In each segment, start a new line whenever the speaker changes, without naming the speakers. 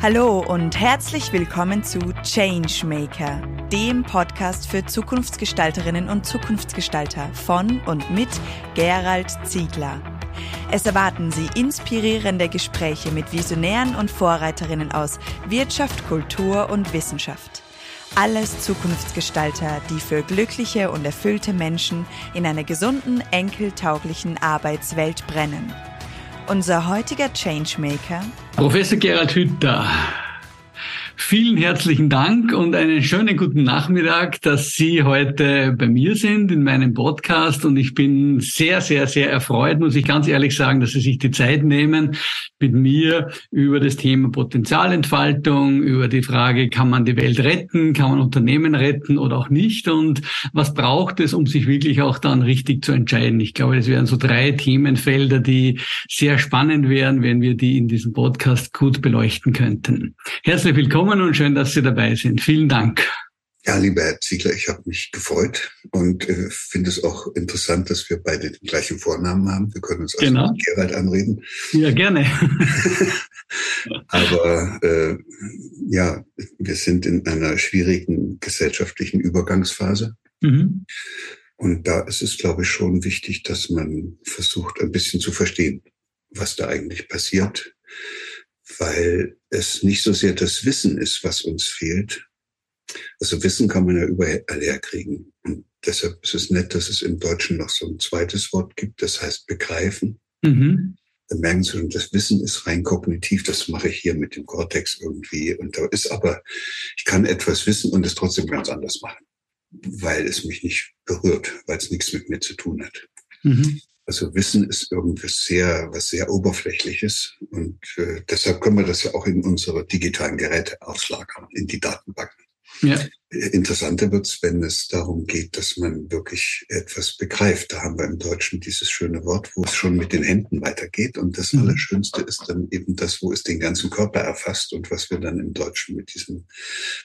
Hallo und herzlich willkommen zu Changemaker, dem Podcast für Zukunftsgestalterinnen und Zukunftsgestalter von und mit Gerald Ziegler. Es erwarten Sie inspirierende Gespräche mit Visionären und Vorreiterinnen aus Wirtschaft, Kultur und Wissenschaft. Alles Zukunftsgestalter, die für glückliche und erfüllte Menschen in einer gesunden, enkeltauglichen Arbeitswelt brennen. Unser heutiger Changemaker
Professor Gerald Hütter. Vielen herzlichen Dank und einen schönen guten Nachmittag, dass Sie heute bei mir sind in meinem Podcast. Und ich bin sehr, sehr, sehr erfreut, muss ich ganz ehrlich sagen, dass Sie sich die Zeit nehmen, mit mir über das Thema Potenzialentfaltung, über die Frage, kann man die Welt retten, kann man Unternehmen retten oder auch nicht und was braucht es, um sich wirklich auch dann richtig zu entscheiden. Ich glaube, das wären so drei Themenfelder, die sehr spannend wären, wenn wir die in diesem Podcast gut beleuchten könnten. Herzlich willkommen willkommen und schön, dass Sie dabei sind. Vielen Dank.
Ja, lieber Herr Ziegler, ich habe mich gefreut und äh, finde es auch interessant, dass wir beide den gleichen Vornamen haben. Wir können uns also genau. mit Gerald anreden.
Ja, gerne.
Aber äh, ja, wir sind in einer schwierigen gesellschaftlichen Übergangsphase. Mhm. Und da ist es, glaube ich, schon wichtig, dass man versucht, ein bisschen zu verstehen, was da eigentlich passiert weil es nicht so sehr das Wissen ist, was uns fehlt. Also Wissen kann man ja überall herkriegen. Und deshalb ist es nett, dass es im Deutschen noch so ein zweites Wort gibt, das heißt begreifen. Mhm. Dann merken Sie schon, das Wissen ist rein kognitiv, das mache ich hier mit dem Cortex irgendwie. Und da ist aber, ich kann etwas wissen und es trotzdem ganz anders machen, weil es mich nicht berührt, weil es nichts mit mir zu tun hat. Mhm. Also Wissen ist irgendwas sehr, was sehr oberflächliches und äh, deshalb können wir das ja auch in unsere digitalen Geräte auslagern, in die Datenbanken. Ja. Äh, interessanter wird's, wenn es darum geht, dass man wirklich etwas begreift. Da haben wir im Deutschen dieses schöne Wort, wo es schon mit den Händen weitergeht. Und das mhm. Allerschönste ist dann eben das, wo es den ganzen Körper erfasst und was wir dann im Deutschen mit diesem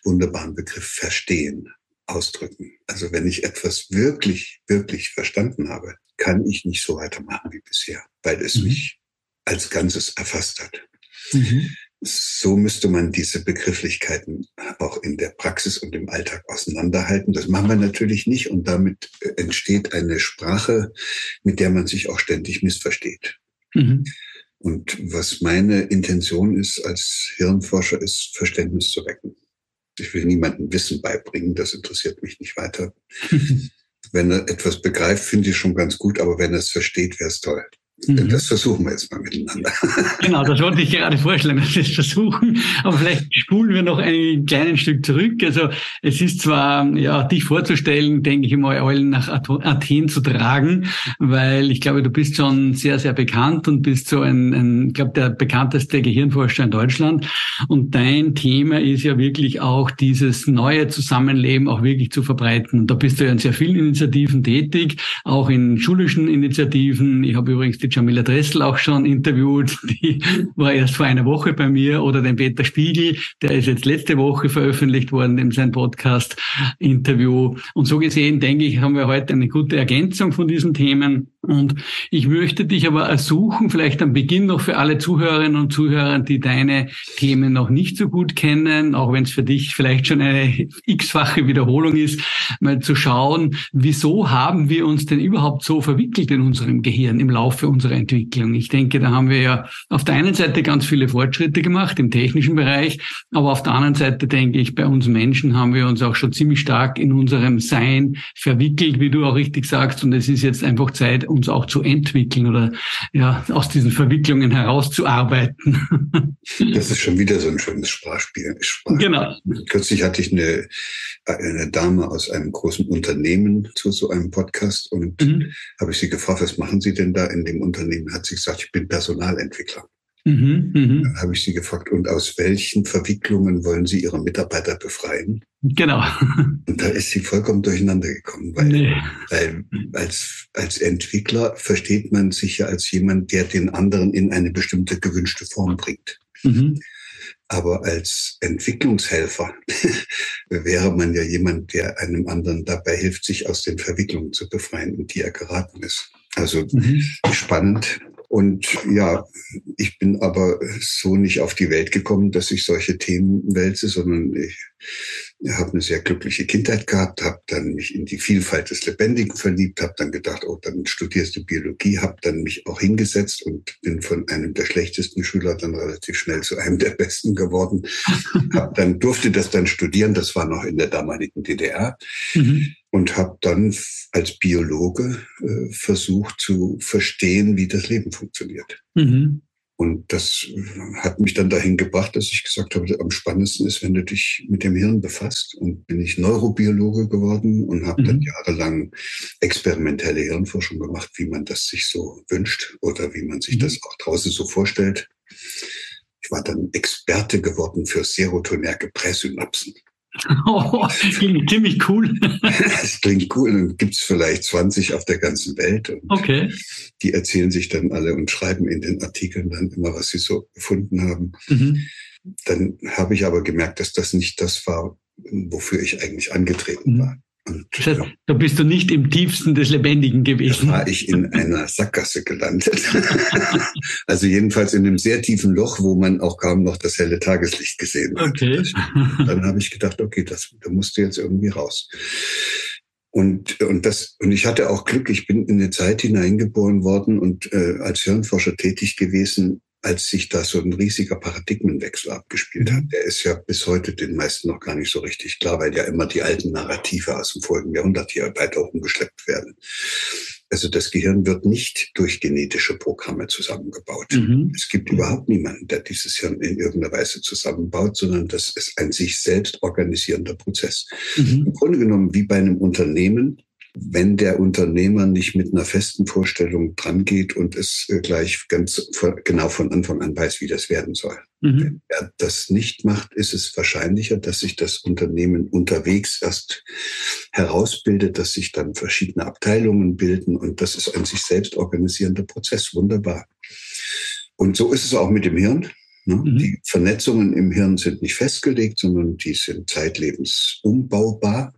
wunderbaren Begriff verstehen ausdrücken. Also wenn ich etwas wirklich, wirklich verstanden habe, kann ich nicht so weitermachen wie bisher, weil es mhm. mich als Ganzes erfasst hat. Mhm. So müsste man diese Begrifflichkeiten auch in der Praxis und im Alltag auseinanderhalten. Das machen wir natürlich nicht und damit entsteht eine Sprache, mit der man sich auch ständig missversteht. Mhm. Und was meine Intention ist als Hirnforscher, ist Verständnis zu wecken. Ich will niemandem Wissen beibringen, das interessiert mich nicht weiter. wenn er etwas begreift, finde ich schon ganz gut, aber wenn er es versteht, wäre es toll. Mhm. Das versuchen wir jetzt mal miteinander.
Genau, das wollte ich gerade vorschlagen, dass wir es versuchen. Aber vielleicht spulen wir noch ein kleines Stück zurück. Also es ist zwar, ja, dich vorzustellen, denke ich mal, allen nach Athen zu tragen, weil ich glaube, du bist schon sehr, sehr bekannt und bist so ein, ein ich glaube, der bekannteste Gehirnforscher in Deutschland. Und dein Thema ist ja wirklich auch dieses neue Zusammenleben auch wirklich zu verbreiten. Und da bist du ja in sehr vielen Initiativen tätig, auch in schulischen Initiativen. Ich habe übrigens die Jamila Dressel auch schon interviewt, die war erst vor einer Woche bei mir, oder den Peter Spiegel, der ist jetzt letzte Woche veröffentlicht worden in sein Podcast-Interview. Und so gesehen, denke ich, haben wir heute eine gute Ergänzung von diesen Themen. Und ich möchte dich aber ersuchen, vielleicht am Beginn noch für alle Zuhörerinnen und Zuhörer, die deine Themen noch nicht so gut kennen, auch wenn es für dich vielleicht schon eine x-fache Wiederholung ist, mal zu schauen, wieso haben wir uns denn überhaupt so verwickelt in unserem Gehirn im Laufe unserer Entwicklung. Ich denke, da haben wir ja auf der einen Seite ganz viele Fortschritte gemacht im technischen Bereich, aber auf der anderen Seite denke ich, bei uns Menschen haben wir uns auch schon ziemlich stark in unserem Sein verwickelt, wie du auch richtig sagst. Und es ist jetzt einfach Zeit, uns auch zu entwickeln oder ja, aus diesen Verwicklungen herauszuarbeiten.
Das ist schon wieder so ein schönes Sprachspiel. Sprachspiel. Genau. Kürzlich hatte ich eine, eine Dame aus einem großen Unternehmen zu so einem Podcast und mhm. habe ich sie gefragt, was machen Sie denn da in dem Unternehmen? Hat sie gesagt, ich bin Personalentwickler. Mhm, mh. Dann habe ich sie gefragt, und aus welchen Verwicklungen wollen Sie Ihre Mitarbeiter befreien?
Genau.
Und da ist sie vollkommen durcheinander gekommen, weil, nee. weil als, als Entwickler versteht man sich ja als jemand, der den anderen in eine bestimmte gewünschte Form bringt. Mhm. Aber als Entwicklungshelfer wäre man ja jemand, der einem anderen dabei hilft, sich aus den Verwicklungen zu befreien, in die er geraten ist. Also mhm. spannend Und ja, ich bin aber so nicht auf die Welt gekommen, dass ich solche Themen wälze, sondern ich habe eine sehr glückliche Kindheit gehabt, habe dann mich in die Vielfalt des Lebendigen verliebt, habe dann gedacht, oh, dann studierst du Biologie, habe dann mich auch hingesetzt und bin von einem der schlechtesten Schüler dann relativ schnell zu einem der besten geworden. hab dann durfte das dann studieren, das war noch in der damaligen DDR. Mhm. Und habe dann als Biologe äh, versucht zu verstehen, wie das Leben funktioniert. Mhm. Und das hat mich dann dahin gebracht, dass ich gesagt habe, am spannendsten ist, wenn du dich mit dem Hirn befasst. Und bin ich Neurobiologe geworden und habe mhm. dann jahrelang experimentelle Hirnforschung gemacht, wie man das sich so wünscht oder wie man sich mhm. das auch draußen so vorstellt. Ich war dann Experte geworden für serotonerge Präsynapsen.
Oh, klingt ziemlich cool.
Es klingt cool. Dann gibt es vielleicht 20 auf der ganzen Welt.
okay.
Die erzählen sich dann alle und schreiben in den Artikeln dann immer, was sie so gefunden haben. Mhm. Dann habe ich aber gemerkt, dass das nicht das war, wofür ich eigentlich angetreten mhm. war.
Und, das heißt, da bist du nicht im tiefsten des Lebendigen gewesen.
Da war ich in einer Sackgasse gelandet. also jedenfalls in einem sehr tiefen Loch, wo man auch kaum noch das helle Tageslicht gesehen hat.
Okay.
Dann habe ich gedacht, okay, das, da musst du jetzt irgendwie raus. Und, und das, und ich hatte auch Glück, ich bin in eine Zeit hineingeboren worden und äh, als Hirnforscher tätig gewesen, als sich da so ein riesiger Paradigmenwechsel abgespielt hat. Mhm. Der ist ja bis heute den meisten noch gar nicht so richtig klar, weil ja immer die alten Narrative aus dem vorigen Jahrhundert hier weiter umgeschleppt werden. Also das Gehirn wird nicht durch genetische Programme zusammengebaut. Mhm. Es gibt überhaupt niemanden, der dieses Hirn in irgendeiner Weise zusammenbaut, sondern das ist ein sich selbst organisierender Prozess. Mhm. Im Grunde genommen wie bei einem Unternehmen wenn der Unternehmer nicht mit einer festen Vorstellung dran geht und es äh, gleich ganz genau von Anfang an weiß, wie das werden soll. Mhm. Wenn er das nicht macht, ist es wahrscheinlicher, dass sich das Unternehmen unterwegs erst herausbildet, dass sich dann verschiedene Abteilungen bilden und das ist ein sich selbst organisierender Prozess. Wunderbar. Und so ist es auch mit dem Hirn. Ne? Mhm. Die Vernetzungen im Hirn sind nicht festgelegt, sondern die sind zeitlebens umbaubar.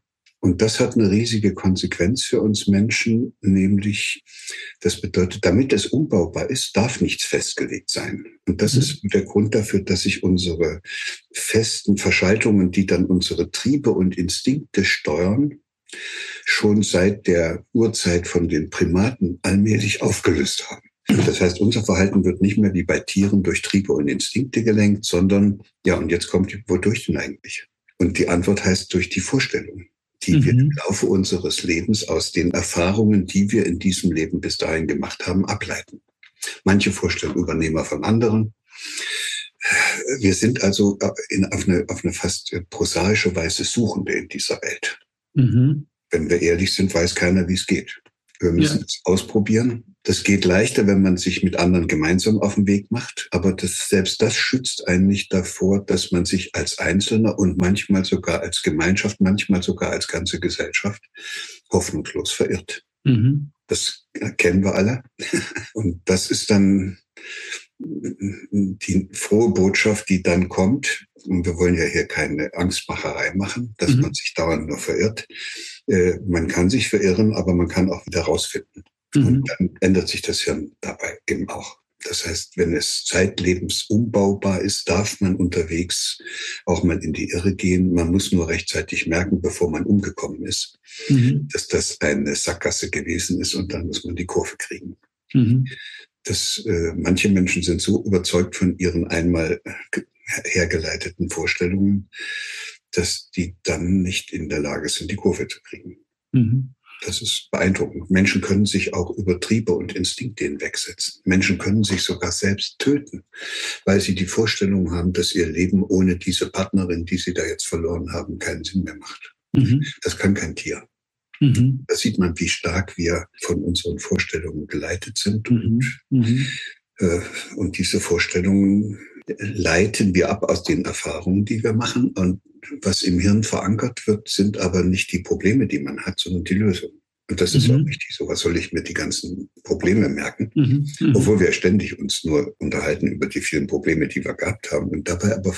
Und das hat eine riesige Konsequenz für uns Menschen, nämlich das bedeutet, damit es umbaubar ist, darf nichts festgelegt sein. Und das mhm. ist der Grund dafür, dass sich unsere festen Verschaltungen, die dann unsere Triebe und Instinkte steuern, schon seit der Urzeit von den Primaten allmählich aufgelöst haben. Das heißt, unser Verhalten wird nicht mehr wie bei Tieren durch Triebe und Instinkte gelenkt, sondern, ja, und jetzt kommt, wodurch denn eigentlich? Und die Antwort heißt durch die Vorstellung die mhm. wir im Laufe unseres Lebens aus den Erfahrungen, die wir in diesem Leben bis dahin gemacht haben, ableiten. Manche Vorstellungen übernehmen wir von anderen. Wir sind also in, auf, eine, auf eine fast prosaische Weise Suchende in dieser Welt. Mhm. Wenn wir ehrlich sind, weiß keiner, wie es geht. Wir müssen ja. es ausprobieren das geht leichter, wenn man sich mit anderen gemeinsam auf den Weg macht. Aber das, selbst das schützt einen nicht davor, dass man sich als Einzelner und manchmal sogar als Gemeinschaft, manchmal sogar als ganze Gesellschaft hoffnungslos verirrt. Mhm. Das kennen wir alle. Und das ist dann die frohe Botschaft, die dann kommt. Und wir wollen ja hier keine Angstmacherei machen, dass mhm. man sich dauernd nur verirrt. Äh, man kann sich verirren, aber man kann auch wieder rausfinden. Mhm. Und dann ändert sich das Hirn dabei eben auch. Das heißt, wenn es zeitlebens umbaubar ist, darf man unterwegs auch mal in die Irre gehen. Man muss nur rechtzeitig merken, bevor man umgekommen ist, mhm. dass das eine Sackgasse gewesen ist und dann muss man die Kurve kriegen. Mhm. Das, äh, manche Menschen sind so überzeugt von ihren einmal hergeleiteten Vorstellungen, dass die dann nicht in der Lage sind, die Kurve zu kriegen. Mhm. Das ist beeindruckend. Menschen können sich auch über Triebe und Instinkte hinwegsetzen. Menschen können sich sogar selbst töten, weil sie die Vorstellung haben, dass ihr Leben ohne diese Partnerin, die sie da jetzt verloren haben, keinen Sinn mehr macht. Mhm. Das kann kein Tier. Mhm. Da sieht man, wie stark wir von unseren Vorstellungen geleitet sind. Mhm. Und, mhm. äh, und diese Vorstellungen leiten wir ab aus den Erfahrungen, die wir machen. Und was im Hirn verankert wird, sind aber nicht die Probleme, die man hat, sondern die Lösungen. Und das ist mhm. auch wichtig. So was soll ich mir die ganzen Probleme merken? Mhm. Mhm. Obwohl wir ständig uns nur unterhalten über die vielen Probleme, die wir gehabt haben. Und dabei aber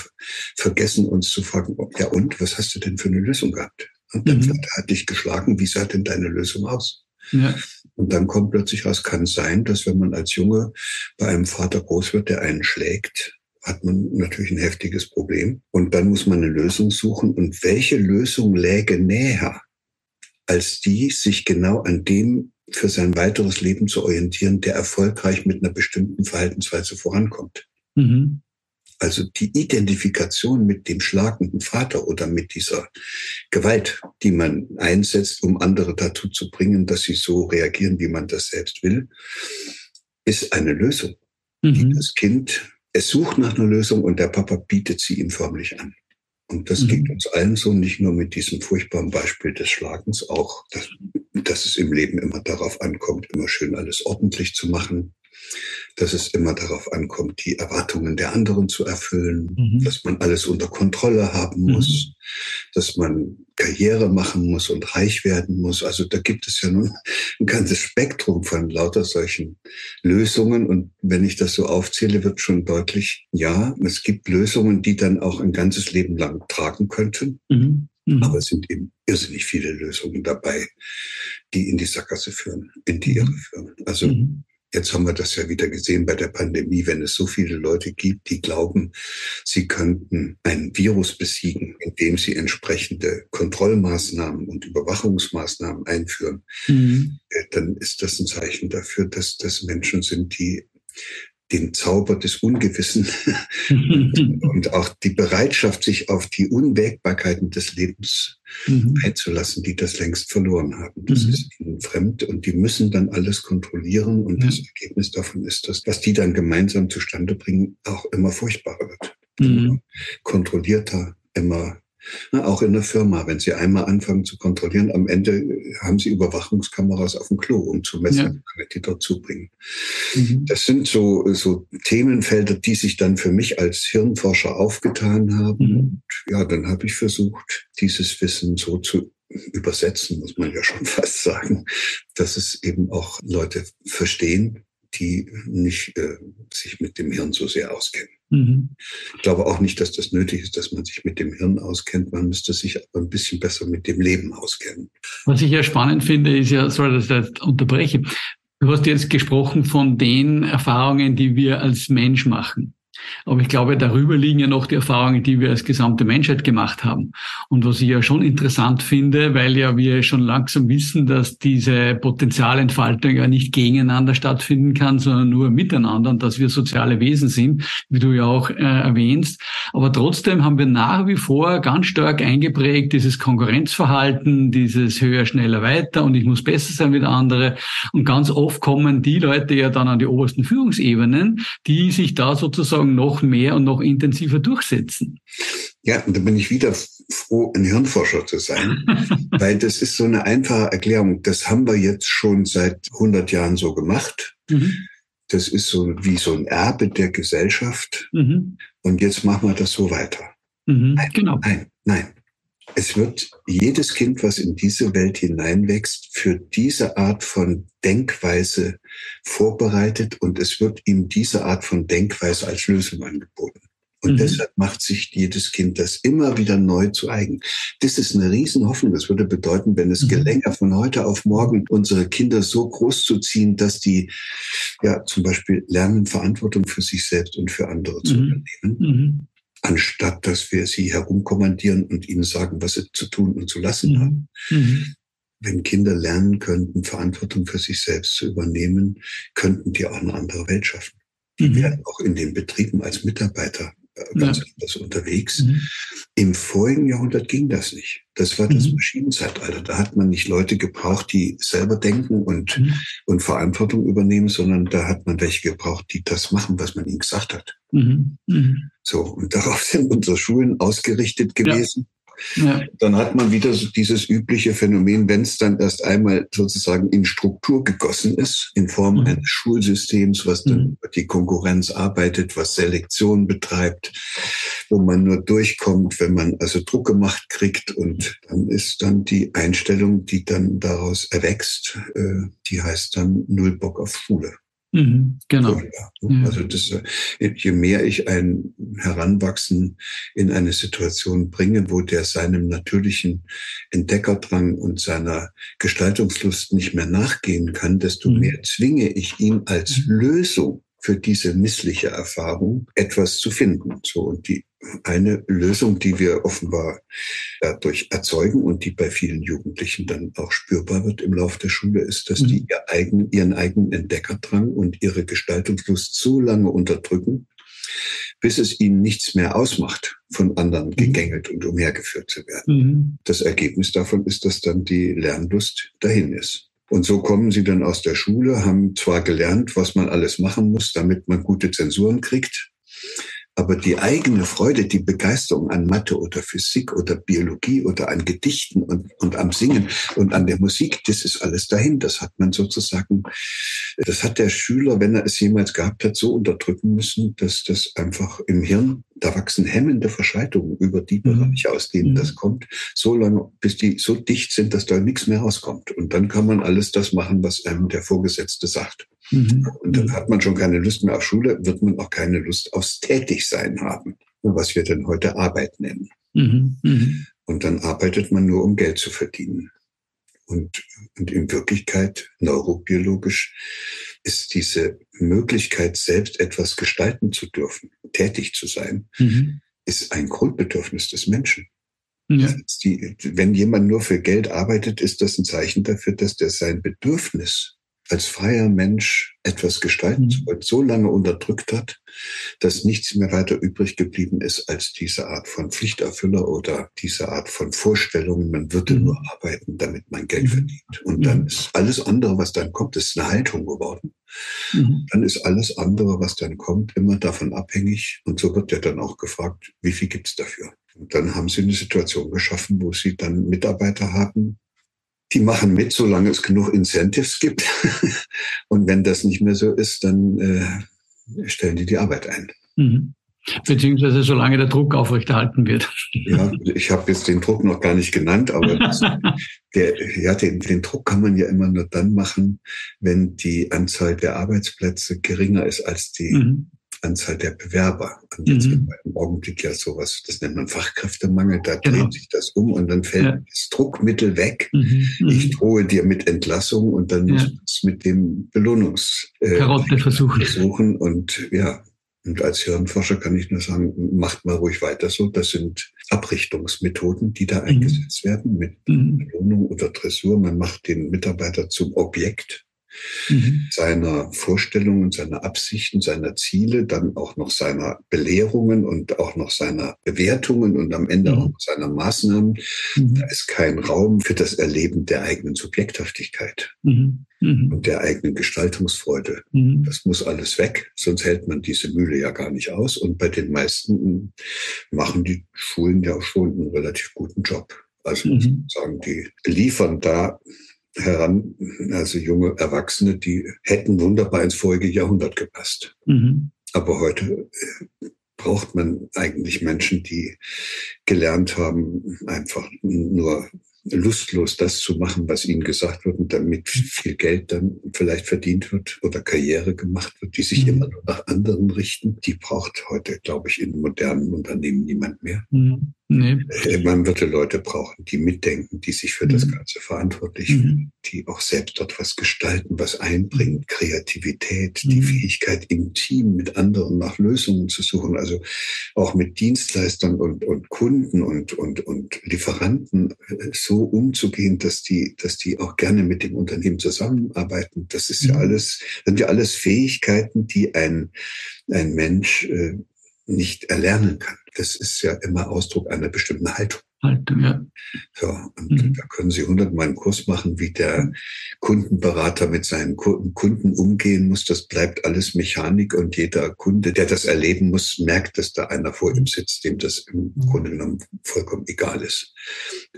vergessen uns zu fragen, ja und, was hast du denn für eine Lösung gehabt? Und dein mhm. Hat dich geschlagen, wie sah denn deine Lösung aus? Ja. Und dann kommt plötzlich raus, kann sein, dass wenn man als Junge bei einem Vater groß wird, der einen schlägt, hat man natürlich ein heftiges Problem. Und dann muss man eine Lösung suchen. Und welche Lösung läge näher, als die, sich genau an dem für sein weiteres Leben zu orientieren, der erfolgreich mit einer bestimmten Verhaltensweise vorankommt? Mhm. Also die Identifikation mit dem schlagenden Vater oder mit dieser Gewalt, die man einsetzt, um andere dazu zu bringen, dass sie so reagieren, wie man das selbst will, ist eine Lösung, mhm. die das Kind, es sucht nach einer Lösung und der Papa bietet sie ihm förmlich an. Und das mhm. geht uns allen so, nicht nur mit diesem furchtbaren Beispiel des Schlagens, auch, dass, dass es im Leben immer darauf ankommt, immer schön alles ordentlich zu machen, dass es immer darauf ankommt, die Erwartungen der anderen zu erfüllen, mhm. dass man alles unter Kontrolle haben muss, mhm. dass man Karriere machen muss und reich werden muss. Also da gibt es ja nun ein ganzes Spektrum von lauter solchen Lösungen. Und wenn ich das so aufzähle, wird schon deutlich, ja, es gibt Lösungen, die dann auch ein ganzes Leben lang tragen könnten. Mhm. Mhm. Aber es sind eben irrsinnig viele Lösungen dabei, die in die Sackgasse führen, in die Irre mhm. führen. Also mhm. Jetzt haben wir das ja wieder gesehen bei der Pandemie, wenn es so viele Leute gibt, die glauben, sie könnten ein Virus besiegen, indem sie entsprechende Kontrollmaßnahmen und Überwachungsmaßnahmen einführen, mhm. Äh, dann ist das ein Zeichen dafür, dass das Menschen sind, die den Zauber des Ungewissen und auch die Bereitschaft, sich auf die Unwägbarkeiten des Lebens mhm. einzulassen, die das längst verloren haben. Das mhm. ist ihnen fremd und die müssen dann alles kontrollieren und ja. das Ergebnis davon ist, dass was die dann gemeinsam zustande bringen, auch immer furchtbarer wird. Mhm. Kontrollierter, immer auch in der Firma, wenn Sie einmal anfangen zu kontrollieren, am Ende haben Sie Überwachungskameras auf dem Klo, um zu messen, ja. die dort zubringen. Mhm. Das sind so, so Themenfelder, die sich dann für mich als Hirnforscher aufgetan haben. Mhm. Und ja, dann habe ich versucht, dieses Wissen so zu übersetzen, muss man ja schon fast sagen, dass es eben auch Leute verstehen, die nicht äh, sich mit dem Hirn so sehr auskennen. Mhm. Ich glaube auch nicht, dass das nötig ist, dass man sich mit dem Hirn auskennt. Man müsste sich aber ein bisschen besser mit dem Leben auskennen.
Was ich ja spannend finde, ist ja, sorry, dass ich das unterbreche. Du hast jetzt gesprochen von den Erfahrungen, die wir als Mensch machen. Aber ich glaube, darüber liegen ja noch die Erfahrungen, die wir als gesamte Menschheit gemacht haben. Und was ich ja schon interessant finde, weil ja wir schon langsam wissen, dass diese Potenzialentfaltung ja nicht gegeneinander stattfinden kann, sondern nur miteinander und dass wir soziale Wesen sind, wie du ja auch äh, erwähnst. Aber trotzdem haben wir nach wie vor ganz stark eingeprägt dieses Konkurrenzverhalten, dieses höher, schneller, weiter und ich muss besser sein wie der andere. Und ganz oft kommen die Leute ja dann an die obersten Führungsebenen, die sich da sozusagen Forschung noch mehr und noch intensiver durchsetzen.
Ja, und da bin ich wieder froh, ein Hirnforscher zu sein, weil das ist so eine einfache Erklärung. Das haben wir jetzt schon seit 100 Jahren so gemacht. Mhm. Das ist so wie so ein Erbe der Gesellschaft. Mhm. Und jetzt machen wir das so weiter. Mhm, nein, genau. Nein, nein. Es wird jedes Kind, was in diese Welt hineinwächst, für diese Art von Denkweise vorbereitet und es wird ihm diese Art von Denkweise als Lösung angeboten. Und mhm. deshalb macht sich jedes Kind das immer wieder neu zu eigen. Das ist eine Riesenhoffnung. Das würde bedeuten, wenn es mhm. gelänge, von heute auf morgen unsere Kinder so groß zu ziehen, dass die ja zum Beispiel lernen, Verantwortung für sich selbst und für andere zu mhm. übernehmen. Anstatt dass wir sie herumkommandieren und ihnen sagen, was sie zu tun und zu lassen mhm. haben. Mhm. Wenn Kinder lernen könnten, Verantwortung für sich selbst zu übernehmen, könnten die auch eine andere Welt schaffen. Die mhm. werden auch in den Betrieben als Mitarbeiter ganz ja. anders unterwegs. Mhm. Im vorigen Jahrhundert ging das nicht. Das war das mhm. Maschinenzeitalter. Da hat man nicht Leute gebraucht, die selber denken und, mhm. und Verantwortung übernehmen, sondern da hat man welche gebraucht, die das machen, was man ihnen gesagt hat. Mhm. Mhm. So, und darauf sind unsere Schulen ausgerichtet gewesen. Ja. Ja. Dann hat man wieder so dieses übliche Phänomen, wenn es dann erst einmal sozusagen in Struktur gegossen ist, in Form mhm. eines Schulsystems, was dann mhm. über die Konkurrenz arbeitet, was Selektion betreibt, wo man nur durchkommt, wenn man also Druck gemacht kriegt und dann ist dann die Einstellung, die dann daraus erwächst, äh, die heißt dann Null Bock auf Schule.
Mhm, genau.
Ja. Also das, äh, je mehr ich ein Heranwachsen in eine Situation bringe, wo der seinem natürlichen Entdeckerdrang und seiner Gestaltungslust nicht mehr nachgehen kann, desto mhm. mehr zwinge ich ihn als mhm. Lösung für diese missliche Erfahrung etwas zu finden. So und die eine Lösung, die wir offenbar dadurch erzeugen und die bei vielen Jugendlichen dann auch spürbar wird im Laufe der Schule, ist, dass mhm. die ihr eigen, ihren eigenen Entdeckerdrang und ihre Gestaltungslust so lange unterdrücken, bis es ihnen nichts mehr ausmacht, von anderen mhm. gegängelt und umhergeführt zu werden. Mhm. Das Ergebnis davon ist, dass dann die Lernlust dahin ist. Und so kommen sie dann aus der Schule, haben zwar gelernt, was man alles machen muss, damit man gute Zensuren kriegt, aber die eigene Freude, die Begeisterung an Mathe oder Physik oder Biologie oder an Gedichten und, und am Singen und an der Musik, das ist alles dahin. Das hat man sozusagen, das hat der Schüler, wenn er es jemals gehabt hat, so unterdrücken müssen, dass das einfach im Hirn, da wachsen hemmende Verschreitungen über die mhm. Bereiche, aus denen das mhm. kommt, so lange, bis die so dicht sind, dass da nichts mehr rauskommt. Und dann kann man alles das machen, was einem der Vorgesetzte sagt. Mhm. Und dann hat man schon keine Lust mehr auf Schule, wird man auch keine Lust aufs Tätigsein haben, was wir dann heute Arbeit nennen. Mhm. Mhm. Und dann arbeitet man nur, um Geld zu verdienen. Und, und in Wirklichkeit, neurobiologisch, ist diese Möglichkeit, selbst etwas gestalten zu dürfen, tätig zu sein, mhm. ist ein Grundbedürfnis des Menschen. Ja. Die, wenn jemand nur für Geld arbeitet, ist das ein Zeichen dafür, dass der sein Bedürfnis als freier Mensch etwas gestalten mhm. zu wollen, so lange unterdrückt hat, dass nichts mehr weiter übrig geblieben ist als diese Art von Pflichterfüller oder diese Art von Vorstellungen, man würde mhm. nur arbeiten, damit man Geld mhm. verdient. Und dann mhm. ist alles andere, was dann kommt, ist eine Haltung geworden. Mhm. Dann ist alles andere, was dann kommt, immer davon abhängig. Und so wird ja dann auch gefragt, wie viel gibt's dafür? Und dann haben sie eine Situation geschaffen, wo sie dann Mitarbeiter haben, die machen mit, solange es genug Incentives gibt. Und wenn das nicht mehr so ist, dann äh, stellen die die Arbeit ein. Mhm.
Beziehungsweise solange der Druck aufrechterhalten wird.
Ja, ich habe jetzt den Druck noch gar nicht genannt, aber das, der, ja, den, den Druck kann man ja immer nur dann machen, wenn die Anzahl der Arbeitsplätze geringer ist als die mhm. Anzahl der Bewerber. Und jetzt mhm. im Augenblick ja sowas, das nennt man Fachkräftemangel, da genau. dreht sich das um und dann fällt ja. das Druckmittel weg. Mhm. mhm. Ich drohe dir mit Entlassung und dann ja. muss man es mit dem Belohnungs
äh, versuchen.
versuchen. Und ja, und als Hirnforscher kann ich nur sagen, macht mal ruhig weiter so. Das sind Abrichtungsmethoden, die da mhm. eingesetzt werden mit mhm. Belohnung oder Dressur. Man macht den Mitarbeiter zum Objekt mhm. seiner Vorstellungen, seiner Absichten, seiner Ziele, dann auch noch seiner Belehrungen und auch noch seiner Bewertungen und am Ende mhm. auch seiner Maßnahmen. Mhm. Da ist kein Raum für das Erleben der eigenen Subjekthaftigkeit mhm. mhm. und der eigenen Gestaltungsfreude. Mhm. Das muss alles weg, sonst hält man diese Mühle ja gar nicht aus. Und bei den meisten machen die Schulen ja auch schon einen relativ guten Job. Also mhm. sagen, die liefern da heran, also junge Erwachsene, die hätten wunderbar ins vorige Jahrhundert gepasst. Mhm. Aber heute äh, braucht man eigentlich Menschen, die gelernt haben, einfach nur lustlos das zu machen, was ihnen gesagt wird und damit viel Geld dann vielleicht verdient wird oder Karriere gemacht wird, die sich mhm. immer nur nach anderen richten, die braucht heute, glaube ich, in modernen Unternehmen niemand mehr. Mhm. Nee. Äh, man würde Leute brauchen, die mitdenken, die sich für mhm. das Ganze verantwortlich mhm. fühlen, die auch selbst dort was gestalten, was einbringen, Kreativität, mhm. die Fähigkeit im Team mit anderen nach Lösungen zu suchen, also auch mit Dienstleistern und, und Kunden und, und, und Lieferanten äh, so umzugehen, dass die, dass die auch gerne mit dem Unternehmen zusammenarbeiten. Das ist ja mhm. alles, sind ja alles Fähigkeiten, die ein, ein Mensch äh, nicht erlernen kann. Das ist ja immer Ausdruck einer bestimmten Haltung. Haltung, ja. So, und mhm. da können Sie hundertmal einen Kurs machen, wie der Kundenberater mit seinen Kunden umgehen muss. Das bleibt alles Mechanik und jeder Kunde, der das erleben muss, merkt, dass da einer vor ihm sitzt, dem das im mhm. Grunde genommen vollkommen egal ist.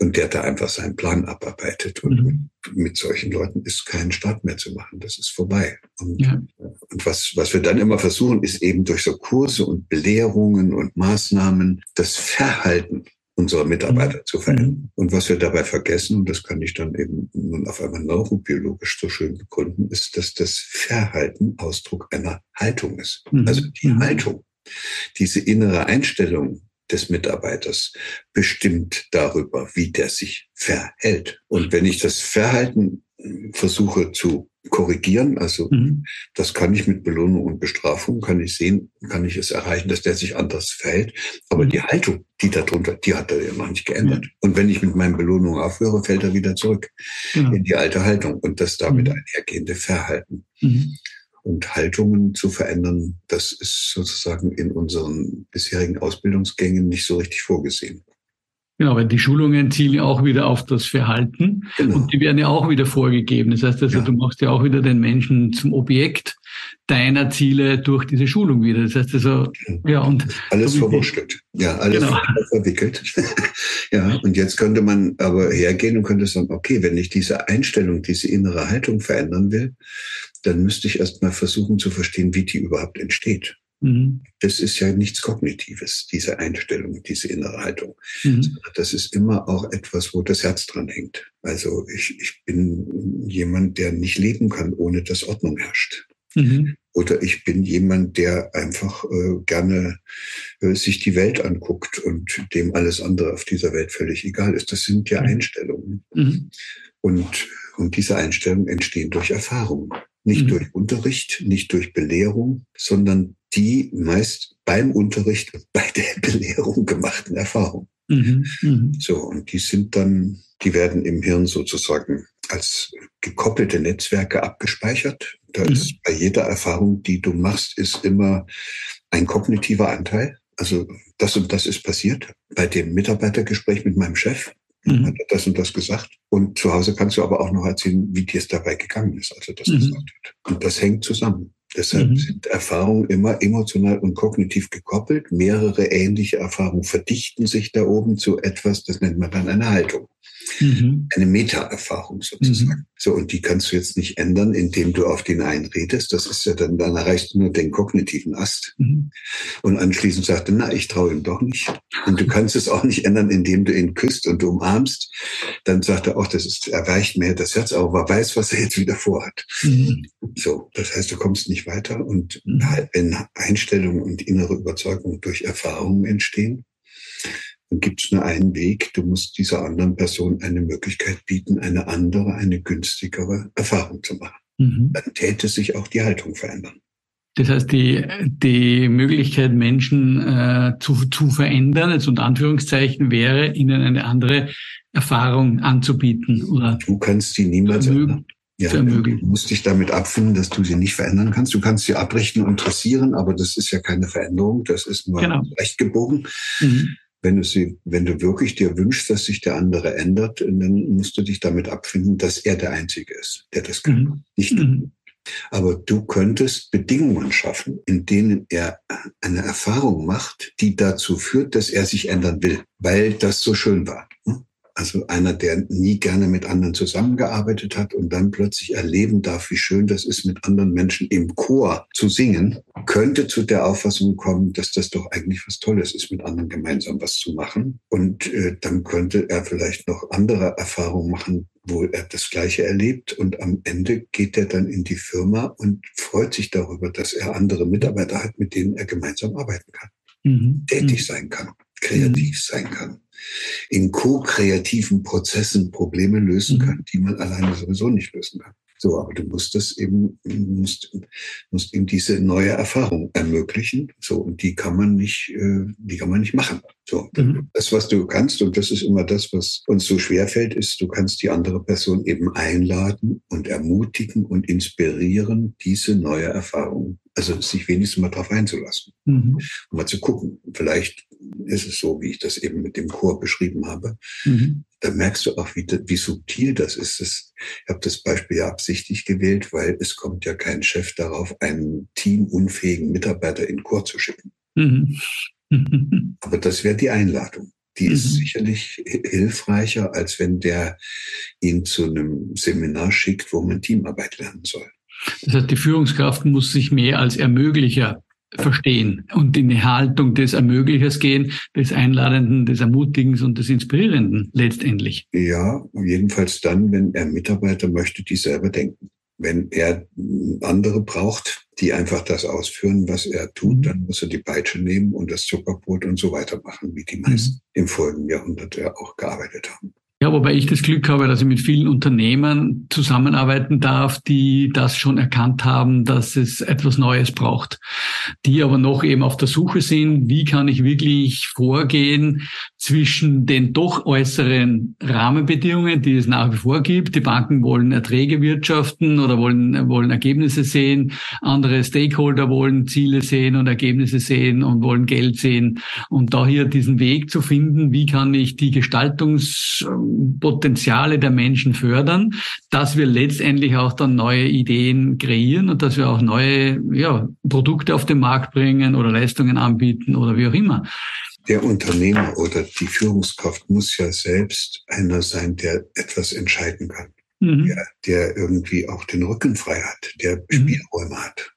Und der da einfach seinen Plan abarbeitet. Und mhm. mit solchen Leuten ist kein Start mehr zu machen. Das ist vorbei. Und, ja. und was, was wir dann immer versuchen, ist eben durch so Kurse und Belehrungen und Maßnahmen das Verhalten unserer Mitarbeiter mhm. zu verändern. Mhm. Und was wir dabei vergessen, und das kann ich dann eben nun auf einmal neurobiologisch so schön begründen, ist, dass das Verhalten Ausdruck einer Haltung ist. Mhm. Also die. Haltung, diese innere Einstellung des Mitarbeiters bestimmt darüber, wie der sich verhält. Und wenn ich das Verhalten versuche zu korrigieren. Also mhm. das kann ich mit Belohnung und Bestrafung, kann ich sehen, kann ich es erreichen, dass der sich anders verhält. Aber mhm. die Haltung, die darunter, die hat er ja noch nicht geändert. Mhm. Und wenn ich mit meinen Belohnungen aufhöre, fällt er wieder zurück genau. in die alte Haltung und das damit mhm. einhergehende Verhalten. Mhm. Und Haltungen zu verändern, das ist sozusagen in unseren bisherigen Ausbildungsgängen nicht so richtig vorgesehen.
Genau, weil die Schulungen zielen auch wieder auf das Verhalten genau. und die werden ja auch wieder vorgegeben. Das heißt also, ja. du machst ja auch wieder den Menschen zum Objekt deiner Ziele durch diese Schulung wieder. Das heißt also, ja, und.
Alles verwurschtelt. Ja, alles genau. verwickelt. ja, und jetzt könnte man aber hergehen und könnte sagen, okay, wenn ich diese Einstellung, diese innere Haltung verändern will, dann müsste ich erst mal versuchen zu verstehen, wie die überhaupt entsteht. Mhm. Das ist ja nichts Kognitives, diese Einstellung, diese innere Haltung. Mhm. Das ist immer auch etwas, wo das Herz dran hängt. Also ich, ich bin jemand, der nicht leben kann, ohne dass Ordnung herrscht. Mhm. Oder ich bin jemand, der einfach äh, gerne äh, sich die Welt anguckt und dem alles andere auf dieser Welt völlig egal ist. Das sind ja mhm. Einstellungen. Mhm. Und, und diese Einstellungen entstehen durch Erfahrung. Nicht mhm. durch Unterricht, nicht durch Belehrung, sondern die meist beim Unterricht, bei der Belehrung gemachten Erfahrungen. Mhm. Mhm. So, und die sind dann, die werden im Hirn sozusagen als gekoppelte Netzwerke abgespeichert. Da mhm. ist bei jeder Erfahrung, die du machst, ist immer ein kognitiver Anteil. Also das und das ist passiert. Bei dem Mitarbeitergespräch mit meinem Chef mhm. hat er das und das gesagt. Und zu Hause kannst du aber auch noch erzählen, wie dir es dabei gegangen ist, als er das mhm. gesagt hat. Und das hängt zusammen. Deshalb mhm. sind Erfahrungen immer emotional und kognitiv gekoppelt. Mehrere ähnliche Erfahrungen verdichten sich da oben zu etwas, das nennt man dann eine Haltung. Mhm. Eine Meta-Erfahrung sozusagen. Mhm. So, und die kannst du jetzt nicht ändern, indem du auf den einredest. Das ist ja dann, dann erreichst du nur den kognitiven Ast. Mhm. Und anschließend sagt er, na, ich traue ihm doch nicht. Und du kannst es auch nicht ändern, indem du ihn küsst und umarmst. Dann sagt er auch, das ist, erweicht mir das Herz, aber weiß, was er jetzt wieder vorhat. Mhm. So, das heißt, du kommst nicht weiter. Und mhm. wenn Einstellung und innere Überzeugung durch Erfahrungen entstehen, dann gibt es nur einen Weg. Du musst dieser anderen Person eine Möglichkeit bieten, eine andere, eine günstigere Erfahrung zu machen. Mhm. Dann täte sich auch die Haltung verändern.
Das heißt, die, die Möglichkeit, Menschen äh, zu, zu verändern, jetzt unter Anführungszeichen, wäre, ihnen eine andere Erfahrung anzubieten. Oder
du kannst sie niemals ändern. Ja, du musst dich damit abfinden, dass du sie nicht verändern kannst. Du kannst sie abrichten und dressieren, aber das ist ja keine Veränderung, das ist nur genau. recht gebogen. Mhm wenn du sie, wenn du wirklich dir wünschst, dass sich der andere ändert, dann musst du dich damit abfinden, dass er der Einzige ist, der das kann, mhm. nicht du. Mhm. Aber du könntest Bedingungen schaffen, in denen er eine Erfahrung macht, die dazu führt, dass er sich ändern will, weil das so schön war. Also einer, der nie gerne mit anderen zusammengearbeitet hat und dann plötzlich erleben darf, wie schön das ist, mit anderen Menschen im Chor zu singen, könnte zu der Auffassung kommen, dass das doch eigentlich was Tolles ist, mit anderen gemeinsam was zu machen. Und äh, dann könnte er vielleicht noch andere Erfahrungen machen, wo er das Gleiche erlebt. Und am Ende geht er dann in die Firma und freut sich darüber, dass er andere Mitarbeiter hat, mit denen er gemeinsam arbeiten kann, mhm. tätig mhm. sein kann, kreativ mhm. sein kann in ko-kreativen Prozessen Probleme lösen mhm. kann, die man alleine sowieso nicht lösen kann. So, aber du musst das eben, musst, musst ihm diese neue Erfahrung ermöglichen. So, und die kann man nicht, äh, die kann man nicht machen. So, mhm. das, was du kannst, und das ist immer das, was uns so schwer fällt, ist, du kannst die andere Person eben einladen und ermutigen und inspirieren, diese neue Erfahrung, also sich wenigstens mal darauf einzulassen. Mhm. Und mal zu gucken. Vielleicht ist es so, wie ich das eben mit dem Chor beschrieben habe. Mhm. Da merkst du auch, wie, wie subtil das ist. Das, ich habe das Beispiel ja absichtlich gewählt, weil es kommt ja kein Chef darauf, einen teamunfähigen Mitarbeiter in Chor zu schicken. Mhm. Aber das wäre die Einladung. Die ist mhm. sicherlich hilfreicher, als wenn der ihn zu einem Seminar schickt, wo man Teamarbeit lernen soll.
Das heißt, die Führungskraft muss sich mehr als Ermöglicher verstehen und in die Haltung des Ermöglichers gehen, des Einladenden, des Ermutigens und des Inspirierenden letztendlich.
Ja, jedenfalls dann, wenn er Mitarbeiter möchte, die selber denken. Wenn er andere braucht, die einfach das ausführen, was er tut, mhm. dann muss er die Peitsche nehmen und das Zuckerbrot und so weitermachen, wie die meisten mhm. im folgenden Jahrhundert ja auch gearbeitet haben.
Ja, wobei ich das Glück habe, dass ich mit vielen Unternehmern zusammenarbeiten darf, die das schon erkannt haben, dass es etwas Neues braucht, die aber noch eben auf der Suche sind, wie kann ich wirklich vorgehen zwischen den doch äußeren Rahmenbedingungen, die es nach wie vor gibt. Die Banken wollen Erträge wirtschaften oder wollen, wollen Ergebnisse sehen. Andere Stakeholder wollen Ziele sehen und Ergebnisse sehen und wollen Geld sehen. Und da hier diesen Weg zu finden, wie kann ich die Gestaltungs Potenziale der Menschen fördern, dass wir letztendlich auch dann neue Ideen kreieren und dass wir auch neue ja, Produkte auf den Markt bringen oder Leistungen anbieten oder wie auch immer.
Der Unternehmer oder die Führungskraft muss ja selbst einer sein, der etwas entscheiden kann. Mhm. Der, der irgendwie auch den Rücken frei hat, der mhm. Spielräume hat.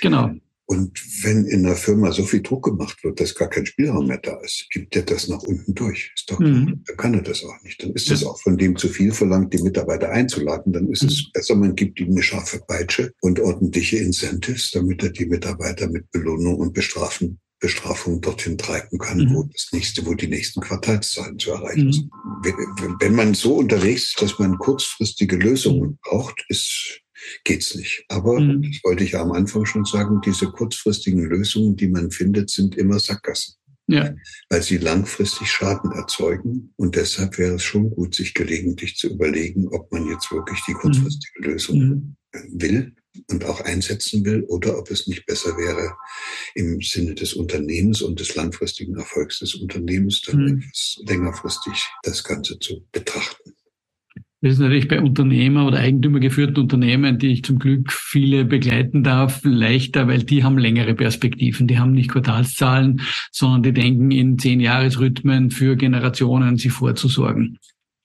Genau.
Und wenn in einer Firma so viel Druck gemacht wird, dass gar kein Spielraum mehr da ist, gibt er das nach unten durch. Ist doch mhm. Dann kann er das auch nicht. Dann ist es auch von dem zu viel verlangt, die Mitarbeiter einzuladen. Dann ist mhm. es besser, man gibt ihm eine scharfe Peitsche und ordentliche Incentives, damit er die Mitarbeiter mit Belohnung und Bestrafen Bestrafung dorthin treiben kann, mhm. wo das nächste, wo die nächsten Quartalszahlen zu erreichen sind. Mhm. Wenn man so unterwegs ist, dass man kurzfristige Lösungen mhm. braucht, ist geht's nicht. Aber, mhm. das wollte ich ja am Anfang schon sagen, diese kurzfristigen Lösungen, die man findet, sind immer Sackgassen. Ja. Weil sie langfristig Schaden erzeugen. Und deshalb wäre es schon gut, sich gelegentlich zu überlegen, ob man jetzt wirklich die kurzfristige mhm. Lösung mhm. will und auch einsetzen will oder ob es nicht besser wäre, im Sinne des Unternehmens und des langfristigen Erfolgs des Unternehmens dann mhm. etwas längerfristig das Ganze zu betrachten.
Das ist natürlich bei Unternehmer oder eigentümergeführten Unternehmen, die ich zum Glück viele begleiten darf, leichter, weil die haben längere Perspektiven. Die haben nicht Quartalszahlen, sondern die denken in zehn Jahresrhythmen für Generationen, sie vorzusorgen.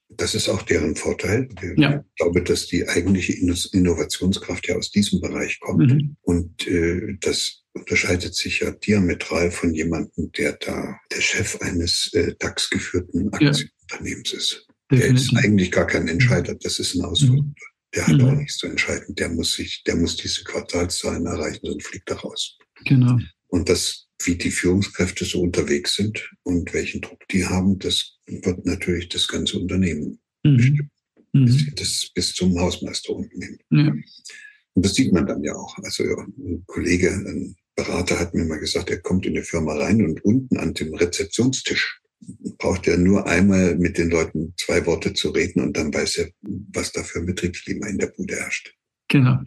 Das ist auch deren Vorteil. Ja. Ich glaube, dass die eigentliche Innovationskraft ja aus diesem Bereich kommt. Mhm. Und äh, das unterscheidet sich ja diametral von jemandem, der da der Chef eines äh, DAX-geführten Aktienunternehmens ja. ist. Der ist eigentlich gar kein Entscheider, das ist ein Ausführer. Mhm. Der hat mhm. auch nichts zu entscheiden. Der muss sich, der muss diese Quartalszahlen erreichen, sonst fliegt er raus.
Genau.
Und das, wie die Führungskräfte so unterwegs sind und welchen Druck die haben, das wird natürlich das ganze Unternehmen mhm. bestimmen. Mhm. Bis, das bis zum Hausmeister unten hin. Ja. Und das sieht man dann ja auch. Also ein Kollege, ein Berater hat mir mal gesagt, er kommt in die Firma rein und unten an dem Rezeptionstisch braucht er nur einmal mit den Leuten zwei Worte zu reden und dann weiß er, was da für ein Betriebsklima in der Bude herrscht.
Genau.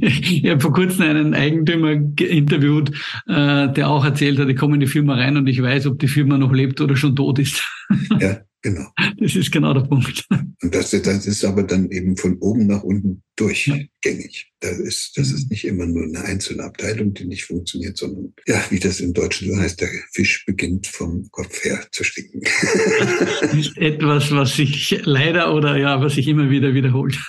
ich habe vor kurzem einen Eigentümer interviewt, äh, der auch erzählt hat, ich komme in die Firma rein und ich weiß, ob die Firma noch lebt oder schon tot ist.
ja, Genau.
Das ist genau der Punkt.
Und das, das ist aber dann eben von oben nach unten durchgängig. Das ist, das ist nicht immer nur eine einzelne Abteilung, die nicht funktioniert, sondern ja, wie das im Deutschen so heißt, der Fisch beginnt vom Kopf her zu stinken.
Nicht etwas, was sich leider oder ja, was sich immer wieder wiederholt.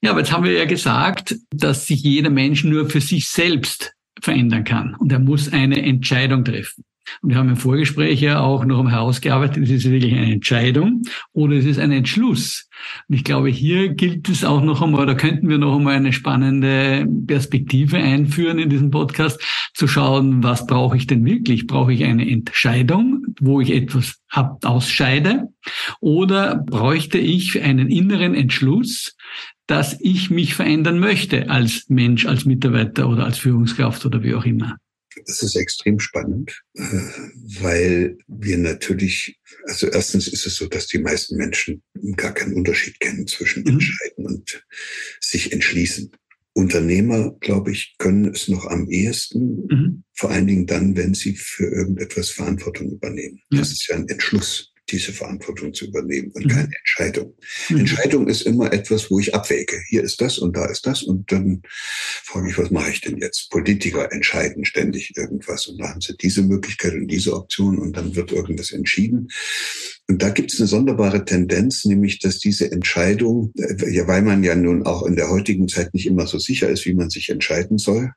Ja, aber jetzt haben wir ja gesagt, dass sich jeder Mensch nur für sich selbst verändern kann und er muss eine Entscheidung treffen. Und wir haben im Vorgespräch ja auch noch einmal herausgearbeitet, ist es wirklich eine Entscheidung oder ist es ein Entschluss? Und ich glaube, hier gilt es auch noch einmal, da könnten wir noch einmal eine spannende Perspektive einführen in diesem Podcast, zu schauen, was brauche ich denn wirklich? Brauche ich eine Entscheidung, wo ich etwas ausscheide? Oder bräuchte ich einen inneren Entschluss, dass ich mich verändern möchte als Mensch, als Mitarbeiter oder als Führungskraft oder wie auch immer?
Das ist extrem spannend, weil wir natürlich, also erstens ist es so, dass die meisten Menschen gar keinen Unterschied kennen zwischen mhm. entscheiden und sich entschließen. Unternehmer, glaube ich, können es noch am ehesten, mhm. vor allen Dingen dann, wenn sie für irgendetwas Verantwortung übernehmen. Ja. Das ist ja ein Entschluss. Diese Verantwortung zu übernehmen und mhm. keine Entscheidung. Mhm. Entscheidung ist immer etwas, wo ich abwäge. Hier ist das und da ist das und dann frage ich, was mache ich denn jetzt? Politiker entscheiden ständig irgendwas und da haben sie diese Möglichkeit und diese Option und dann wird irgendwas entschieden. Und da gibt es eine sonderbare Tendenz, nämlich dass diese Entscheidung, äh, ja, weil man ja nun auch in der heutigen Zeit nicht immer so sicher ist, wie man sich entscheiden soll,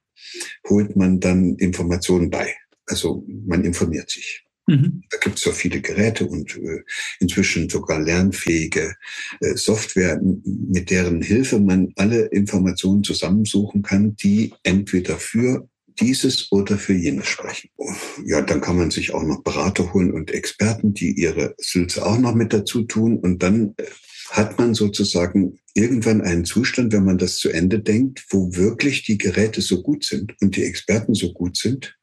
holt man dann Informationen bei. Also man informiert sich. Mhm. Da gibt es so viele Geräte und äh, inzwischen sogar lernfähige äh, Software, mit deren Hilfe man alle Informationen zusammensuchen kann, die entweder für dieses oder für jenes sprechen. Ja, dann kann man sich auch noch Berater holen und Experten, die ihre Sülze auch noch mit dazu tun. Und dann äh, hat man sozusagen irgendwann einen Zustand, wenn man das zu Ende denkt, wo wirklich die Geräte so gut sind und die Experten so gut sind,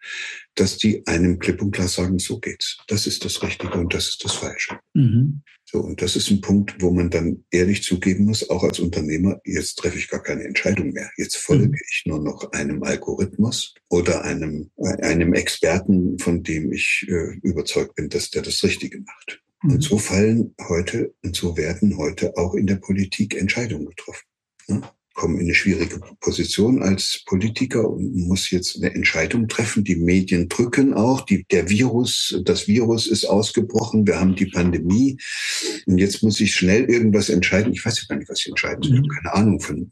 dass die einem klipp und klar sagen, so geht's. Das ist das Richtige und das ist das Falsche. Mhm. So, und das ist ein Punkt, wo man dann ehrlich zugeben muss, auch als Unternehmer, jetzt treffe ich gar keine Entscheidung mehr. Jetzt folge mhm. ich nur noch einem Algorithmus oder einem, einem Experten, von dem ich äh, überzeugt bin, dass der das Richtige macht. Mhm. Und so fallen heute und so werden heute auch in der Politik Entscheidungen getroffen. Ne? Kommen in eine schwierige Position als Politiker und muss jetzt eine Entscheidung treffen. Die Medien drücken auch. Die, der Virus, das Virus ist ausgebrochen. Wir haben die Pandemie. Und jetzt muss ich schnell irgendwas entscheiden. Ich weiß ja gar nicht, was ich entscheiden soll. Ich habe mhm. keine Ahnung von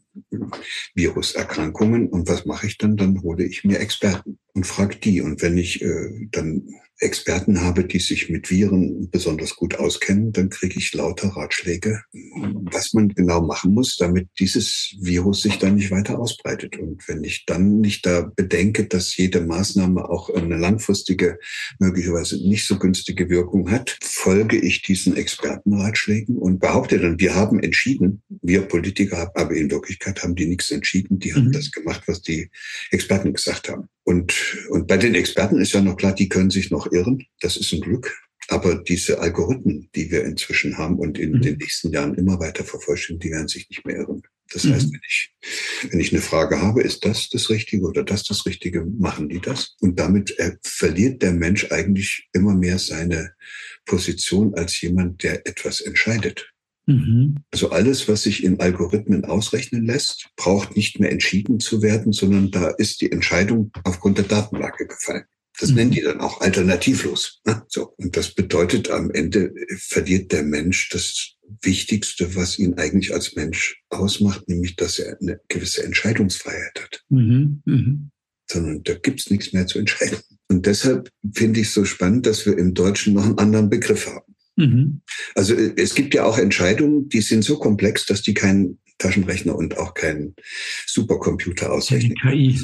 Viruserkrankungen. Und was mache ich dann? Dann hole ich mir Experten und frage die. Und wenn ich äh, dann Experten habe, die sich mit Viren besonders gut auskennen, dann kriege ich lauter Ratschläge, was man genau machen muss, damit dieses Virus sich dann nicht weiter ausbreitet. Und wenn ich dann nicht da bedenke, dass jede Maßnahme auch eine langfristige, möglicherweise nicht so günstige Wirkung hat, folge ich diesen Expertenratschlägen und behaupte dann, wir haben entschieden, wir Politiker haben, aber in Wirklichkeit haben die nichts entschieden, die haben mhm. das gemacht, was die Experten gesagt haben. Und, und bei den Experten ist ja noch klar, die können sich noch irren. Das ist ein Glück. Aber diese Algorithmen, die wir inzwischen haben und in mhm. den nächsten Jahren immer weiter vervollständigen, die werden sich nicht mehr irren. Das mhm. heißt, wenn ich, wenn ich eine Frage habe, ist das das Richtige oder das das Richtige, machen die das? Und damit äh, verliert der Mensch eigentlich immer mehr seine Position als jemand, der etwas entscheidet. Mhm. Also alles, was sich in Algorithmen ausrechnen lässt, braucht nicht mehr entschieden zu werden, sondern da ist die Entscheidung aufgrund der Datenlage gefallen. Das mhm. nennen die dann auch alternativlos. So. Und das bedeutet, am Ende verliert der Mensch das Wichtigste, was ihn eigentlich als Mensch ausmacht, nämlich, dass er eine gewisse Entscheidungsfreiheit hat. Mhm. Mhm. Sondern da gibt's nichts mehr zu entscheiden. Und deshalb finde ich es so spannend, dass wir im Deutschen noch einen anderen Begriff haben. Mhm. Also äh, es gibt ja auch Entscheidungen, die sind so komplex, dass die keinen Taschenrechner und auch keinen Supercomputer ausrechnen. KI.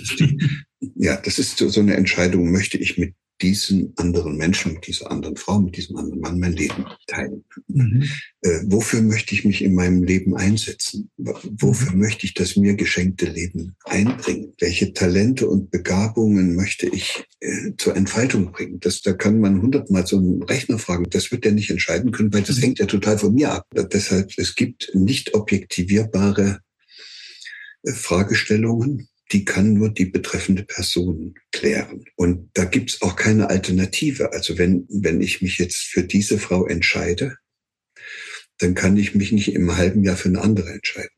Ja, das ist so eine Entscheidung, möchte ich mit diesen anderen Menschen, mit dieser anderen Frau, mit diesem anderen Mann mein Leben teilen. Mhm. Äh, wofür möchte ich mich in meinem Leben einsetzen? Wofür mhm. möchte ich das mir geschenkte Leben einbringen? Welche Talente und Begabungen möchte ich äh, zur Entfaltung bringen? Das, da kann man hundertmal so einen Rechner fragen. Das wird er nicht entscheiden können, weil das mhm. hängt ja total von mir ab. Deshalb, es gibt nicht objektivierbare äh, Fragestellungen, die kann nur die betreffende Person klären. Und da gibt's auch keine Alternative. Also wenn, wenn ich mich jetzt für diese Frau entscheide, dann kann ich mich nicht im halben Jahr für eine andere entscheiden.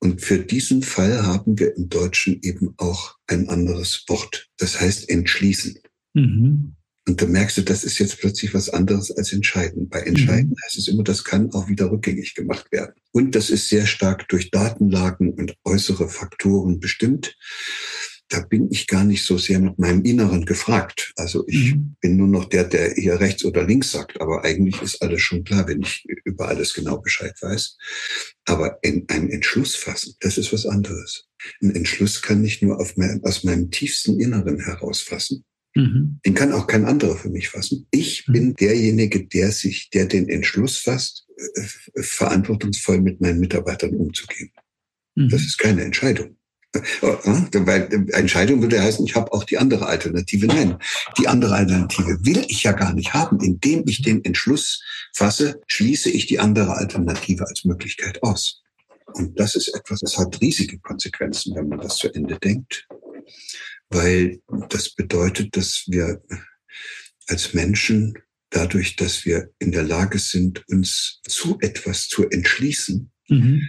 Und für diesen Fall haben wir im Deutschen eben auch ein anderes Wort. Das heißt entschließen. Mhm. Und da merkst du, das ist jetzt plötzlich was anderes als entscheiden. Bei entscheiden mhm. heißt es immer, das kann auch wieder rückgängig gemacht werden. Und das ist sehr stark durch Datenlagen und äußere Faktoren bestimmt. Da bin ich gar nicht so sehr mit meinem Inneren gefragt. Also ich mhm. bin nur noch der, der hier rechts oder links sagt. Aber eigentlich ist alles schon klar, wenn ich über alles genau Bescheid weiß. Aber in einen Entschluss fassen, das ist was anderes. Ein Entschluss kann ich nur mein, aus meinem tiefsten Inneren herausfassen. Mhm. Den kann auch kein anderer für mich fassen. Ich mhm. bin derjenige, der sich, der den Entschluss fasst, äh, verantwortungsvoll mit meinen Mitarbeitern umzugehen. Mhm. Das ist keine Entscheidung. Äh, weil äh, Entscheidung würde heißen, ich habe auch die andere Alternative. Nein, die andere Alternative will ich ja gar nicht haben. Indem ich den Entschluss fasse, schließe ich die andere Alternative als Möglichkeit aus. Und das ist etwas, das hat riesige Konsequenzen, wenn man das zu Ende denkt weil das bedeutet, dass wir als Menschen dadurch, dass wir in der Lage sind, uns zu etwas zu entschließen, mhm.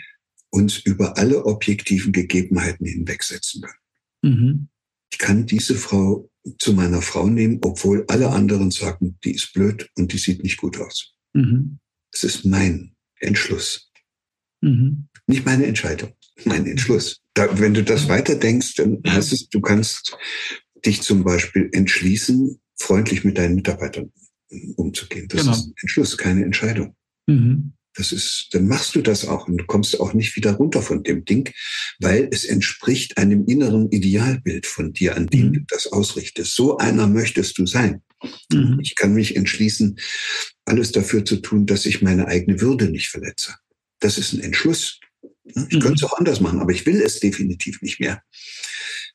uns über alle objektiven Gegebenheiten hinwegsetzen können. Mhm. Ich kann diese Frau zu meiner Frau nehmen, obwohl alle anderen sagen, die ist blöd und die sieht nicht gut aus. Mhm. Es ist mein Entschluss. Mhm. Nicht meine Entscheidung, mein Entschluss. Da, wenn du das weiterdenkst, dann heißt es, du kannst dich zum Beispiel entschließen, freundlich mit deinen Mitarbeitern umzugehen. Das genau. ist ein Entschluss, keine Entscheidung. Mhm. Das ist, dann machst du das auch und du kommst auch nicht wieder runter von dem Ding, weil es entspricht einem inneren Idealbild von dir, an dem mhm. du das ausrichtest. So einer möchtest du sein. Mhm. Ich kann mich entschließen, alles dafür zu tun, dass ich meine eigene Würde nicht verletze. Das ist ein Entschluss. Ich könnte es auch anders machen, aber ich will es definitiv nicht mehr.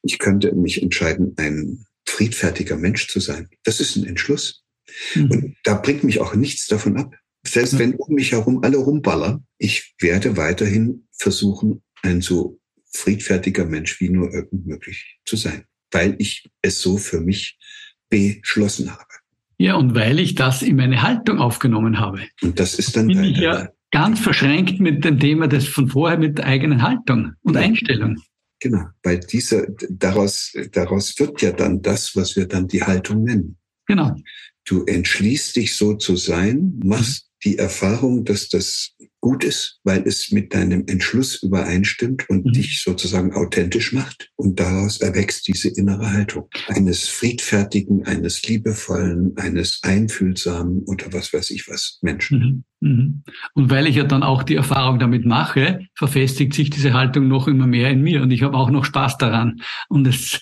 Ich könnte mich entscheiden, ein friedfertiger Mensch zu sein. Das ist ein Entschluss. Mhm. Und da bringt mich auch nichts davon ab. Selbst mhm. wenn um mich herum alle rumballern, ich werde weiterhin versuchen, ein so friedfertiger Mensch wie nur irgend möglich zu sein, weil ich es so für mich beschlossen habe.
Ja, und weil ich das in meine Haltung aufgenommen habe.
Und das ist dann
bin ich ja ganz verschränkt mit dem Thema des von vorher mit der eigenen Haltung und ja. Einstellung.
Genau, weil dieser daraus daraus wird ja dann das, was wir dann die Haltung nennen.
Genau.
Du entschließt dich so zu sein, machst die Erfahrung, dass das gut ist, weil es mit deinem Entschluss übereinstimmt und mhm. dich sozusagen authentisch macht. Und daraus erwächst diese innere Haltung eines friedfertigen, eines liebevollen, eines einfühlsamen oder was weiß ich was Menschen.
Mhm. Mhm. Und weil ich ja dann auch die Erfahrung damit mache, verfestigt sich diese Haltung noch immer mehr in mir und ich habe auch noch Spaß daran. Und es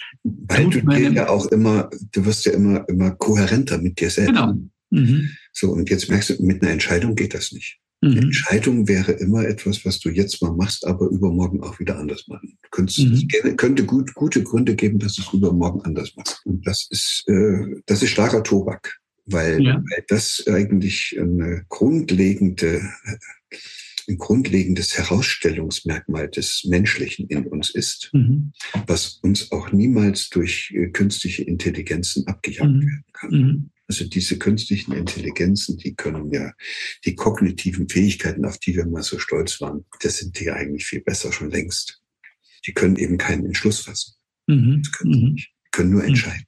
weil du dir ja auch immer, du wirst ja immer, immer kohärenter mit dir selbst. Genau. Mhm. So, und jetzt merkst du, mit einer Entscheidung geht das nicht. Mhm. Eine Entscheidung wäre immer etwas, was du jetzt mal machst, aber übermorgen auch wieder anders machen. Könntest, mhm. Es könnte gut, gute Gründe geben, dass du es übermorgen anders machst. Und das ist, äh, das ist starker Tobak, weil, ja. weil das eigentlich eine grundlegende, ein grundlegendes Herausstellungsmerkmal des Menschlichen in uns ist, mhm. was uns auch niemals durch äh, künstliche Intelligenzen abgejagt mhm. werden kann. Also diese künstlichen Intelligenzen, die können ja die kognitiven Fähigkeiten, auf die wir mal so stolz waren, das sind die eigentlich viel besser schon längst. Die können eben keinen Entschluss fassen. Mhm. Das können, mhm. nicht. Die können nur mhm. entscheiden.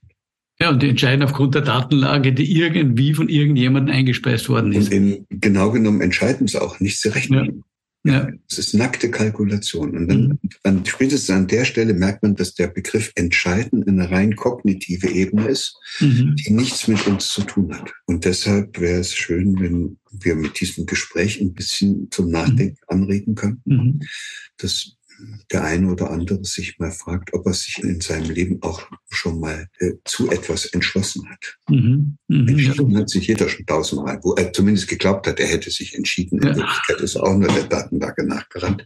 Ja, und die entscheiden aufgrund der Datenlage, die irgendwie von irgendjemandem eingespeist worden ist.
Und in, genau genommen entscheiden sie auch nicht, sie rechnen. Ja. Es ist nackte Kalkulation. Und dann, mhm. dann spätestens an der Stelle merkt man, dass der Begriff entscheiden eine rein kognitive Ebene ist, mhm. die nichts mit uns zu tun hat. Und deshalb wäre es schön, wenn wir mit diesem Gespräch ein bisschen zum Nachdenken mhm. anregen könnten. Mhm. Das der eine oder andere sich mal fragt, ob er sich in seinem Leben auch schon mal äh, zu etwas entschlossen hat. Mhm. Mhm. Entschieden hat sich jeder schon tausendmal, wo er zumindest geglaubt hat, er hätte sich entschieden. Ja. In Wirklichkeit ist auch nur der Datenlage nachgerannt.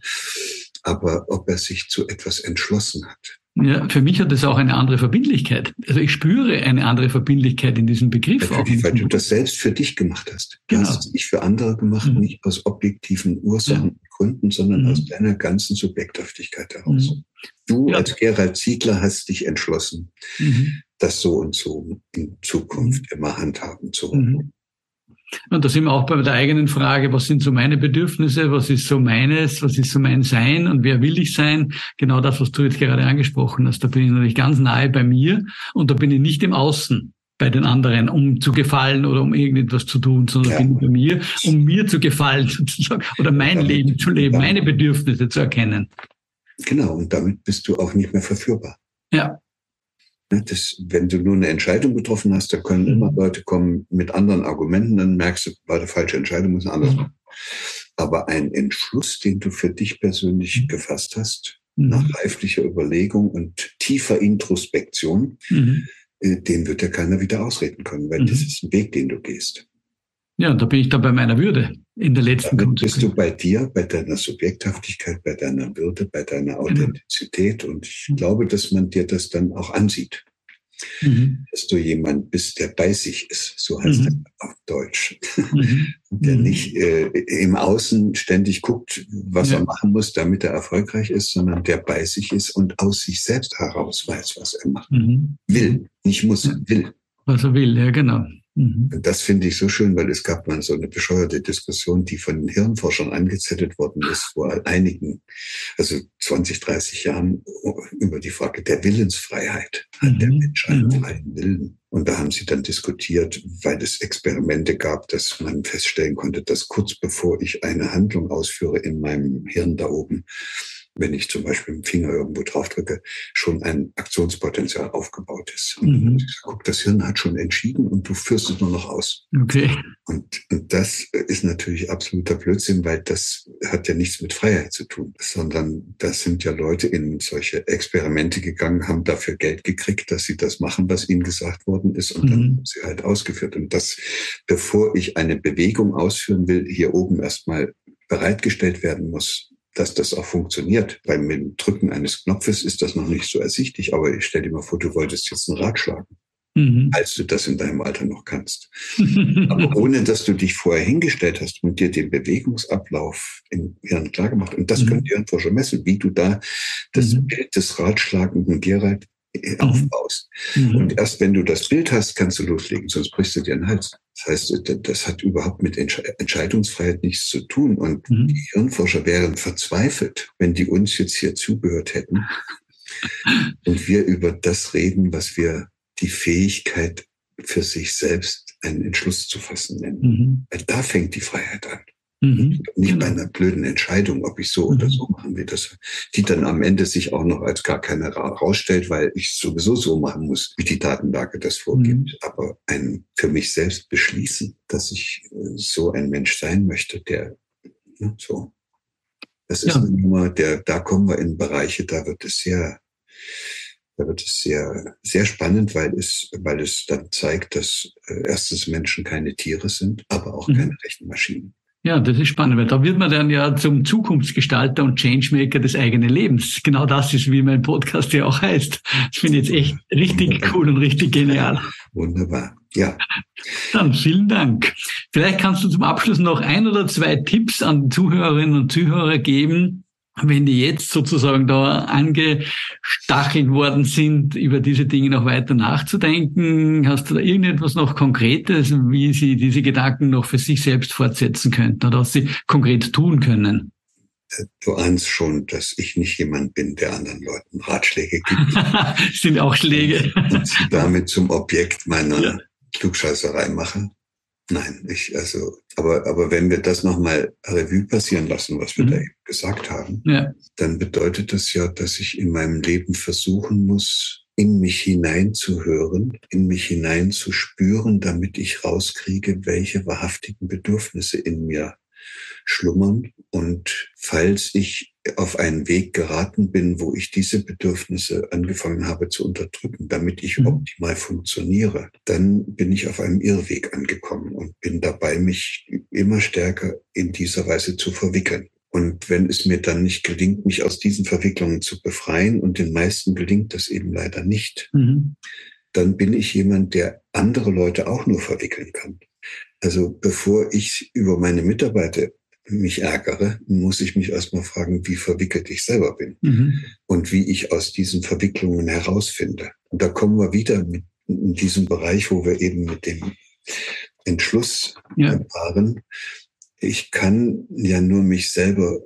Aber ob er sich zu etwas entschlossen hat,
ja, für mich hat das auch eine andere Verbindlichkeit. Also ich spüre eine andere Verbindlichkeit in diesem Begriff.
Natürlich, weil du das selbst für dich gemacht hast. Du genau. hast es nicht für andere gemacht, mhm. nicht aus objektiven Ursachen Gründen, sondern mhm. aus deiner ganzen Subjekthaftigkeit heraus. Mhm. Du ja. als Gerald Ziegler hast dich entschlossen, mhm. das so und so in Zukunft mhm. immer handhaben zu wollen. Mhm.
Und da sind wir auch bei der eigenen Frage, was sind so meine Bedürfnisse, was ist so meines, was ist so mein Sein und wer will ich sein? Genau das, was du jetzt gerade angesprochen hast. Da bin ich natürlich ganz nahe bei mir und da bin ich nicht im Außen bei den anderen, um zu gefallen oder um irgendetwas zu tun, sondern ja. bin bei mir, um mir zu gefallen sozusagen oder mein damit, Leben zu leben, meine Bedürfnisse zu erkennen.
Genau, und damit bist du auch nicht mehr verführbar.
Ja.
Ne, das, wenn du nur eine Entscheidung getroffen hast, da können immer mhm. Leute kommen mit anderen Argumenten, dann merkst du, war eine falsche Entscheidung, muss anders mhm. machen. Aber ein Entschluss, den du für dich persönlich mhm. gefasst hast, nach reiflicher Überlegung und tiefer Introspektion, mhm. Den wird ja keiner wieder ausreden können, weil mhm. das ist ein Weg, den du gehst.
Ja, und da bin ich dann bei meiner Würde in der letzten
Damit bist du bei dir, bei deiner Subjekthaftigkeit, bei deiner Würde, bei deiner genau. Authentizität. Und ich mhm. glaube, dass man dir das dann auch ansieht. Mhm. Dass du jemand bist, der bei sich ist, so heißt mhm. das auf Deutsch. Mhm. der mhm. nicht äh, im Außen ständig guckt, was ja. er machen muss, damit er erfolgreich ist, sondern der bei sich ist und aus sich selbst heraus weiß, was er macht. Mhm. Will, nicht muss, will.
Was er will, ja, genau.
Mhm. Und das finde ich so schön, weil es gab mal so eine bescheuerte Diskussion, die von den Hirnforschern angezettelt worden ist vor einigen, also 20, 30 Jahren über die Frage der Willensfreiheit. Hat mhm. der Mensch einen mhm. freien Willen? Und da haben sie dann diskutiert, weil es Experimente gab, dass man feststellen konnte, dass kurz bevor ich eine Handlung ausführe in meinem Hirn da oben, wenn ich zum Beispiel mit dem Finger irgendwo drauf drücke, schon ein Aktionspotenzial aufgebaut ist. Und mhm. ich guck, das Hirn hat schon entschieden und du führst es nur noch aus.
Okay.
Und, und das ist natürlich absoluter Blödsinn, weil das hat ja nichts mit Freiheit zu tun, sondern das sind ja Leute in solche Experimente gegangen, haben dafür Geld gekriegt, dass sie das machen, was ihnen gesagt worden ist und mhm. dann haben sie halt ausgeführt. Und das, bevor ich eine Bewegung ausführen will, hier oben erstmal bereitgestellt werden muss, dass das auch funktioniert. Beim Drücken eines Knopfes ist das noch nicht so ersichtlich, aber ich stell dir mal vor, du wolltest jetzt ein Rad schlagen. Mhm. als du das in deinem Alter noch kannst. Aber ohne, dass du dich vorher hingestellt hast und dir den Bewegungsablauf im Hirn klar gemacht. Und das mhm. können die Hirnforscher messen, wie du da das mhm. Bild des Ratschlagenden Gerald. Aufbaust. Mhm. Und erst wenn du das Bild hast, kannst du loslegen, sonst brichst du dir den Hals. Das heißt, das hat überhaupt mit Entscheidungsfreiheit nichts zu tun. Und mhm. die Hirnforscher wären verzweifelt, wenn die uns jetzt hier zugehört hätten und wir über das reden, was wir die Fähigkeit für sich selbst einen Entschluss zu fassen nennen. Mhm. Da fängt die Freiheit an. Mhm. Nicht bei einer blöden Entscheidung, ob ich so mhm. oder so machen will, das, die dann am Ende sich auch noch als gar keine rausstellt, weil ich sowieso so machen muss, wie die Datenlage das vorgibt. Mhm. Aber ein für mich selbst beschließen, dass ich äh, so ein Mensch sein möchte, der ne, so. Das ist ja. eine Nummer, der, da kommen wir in Bereiche, da wird es sehr, da wird es sehr, sehr spannend, weil es, weil es dann zeigt, dass äh, erstens Menschen keine Tiere sind, aber auch mhm. keine Rechenmaschinen.
Ja, das ist spannend, weil da wird man dann ja zum Zukunftsgestalter und Changemaker des eigenen Lebens. Genau das ist, wie mein Podcast ja auch heißt. Das finde ich jetzt echt richtig Wunderbar. cool und richtig genial.
Wunderbar. Ja.
Dann vielen Dank. Vielleicht kannst du zum Abschluss noch ein oder zwei Tipps an Zuhörerinnen und Zuhörer geben, wenn die jetzt sozusagen da angestachelt worden sind, über diese Dinge noch weiter nachzudenken, hast du da irgendetwas noch Konkretes, wie sie diese Gedanken noch für sich selbst fortsetzen könnten oder was sie konkret tun können?
Du ahnst schon, dass ich nicht jemand bin, der anderen Leuten Ratschläge gibt.
sind auch Schläge.
Und sie damit zum Objekt meiner ja. Klugscheißerei mache. Nein, ich, also, aber, aber wenn wir das nochmal Revue passieren lassen, was wir mhm. da eben gesagt haben, ja. dann bedeutet das ja, dass ich in meinem Leben versuchen muss, in mich hineinzuhören, in mich hineinzuspüren, damit ich rauskriege, welche wahrhaftigen Bedürfnisse in mir schlummern. Und falls ich auf einen Weg geraten bin, wo ich diese Bedürfnisse angefangen habe zu unterdrücken, damit ich mhm. optimal funktioniere, dann bin ich auf einem Irrweg angekommen und bin dabei, mich immer stärker in dieser Weise zu verwickeln. Und wenn es mir dann nicht gelingt, mich aus diesen Verwicklungen zu befreien, und den meisten gelingt das eben leider nicht, mhm. dann bin ich jemand, der andere Leute auch nur verwickeln kann. Also bevor ich über meine Mitarbeiter mich ärgere, muss ich mich erstmal fragen, wie verwickelt ich selber bin mhm. und wie ich aus diesen Verwicklungen herausfinde. Und da kommen wir wieder mit in diesem Bereich, wo wir eben mit dem Entschluss ja. waren. Ich kann ja nur mich selber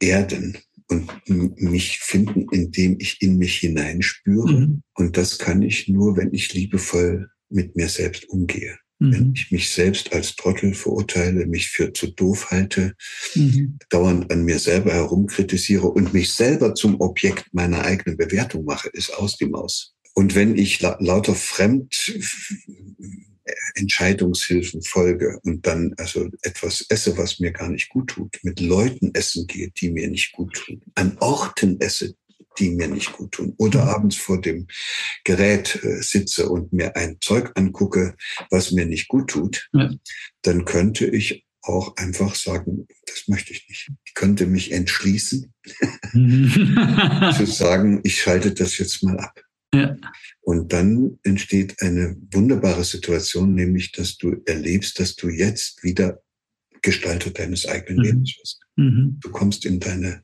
erden und mich finden, indem ich in mich hineinspüre. Mhm. Und das kann ich nur, wenn ich liebevoll mit mir selbst umgehe. Mhm. Wenn ich mich selbst als Trottel verurteile, mich für zu doof halte, mhm. dauernd an mir selber herumkritisiere und mich selber zum Objekt meiner eigenen Bewertung mache, ist aus die Maus. Und wenn ich la lauter fremd Entscheidungshilfen folge und dann also etwas esse, was mir gar nicht gut tut, mit Leuten essen gehe, die mir nicht gut tun, an Orten esse, die mir nicht gut tun. Oder mhm. abends vor dem Gerät äh, sitze und mir ein Zeug angucke, was mir nicht gut tut, ja. dann könnte ich auch einfach sagen, das möchte ich nicht. Ich könnte mich entschließen, zu sagen, ich schalte das jetzt mal ab. Ja. Und dann entsteht eine wunderbare Situation, nämlich, dass du erlebst, dass du jetzt wieder Gestalter deines eigenen mhm. Lebens bist. Mhm. Du kommst in deine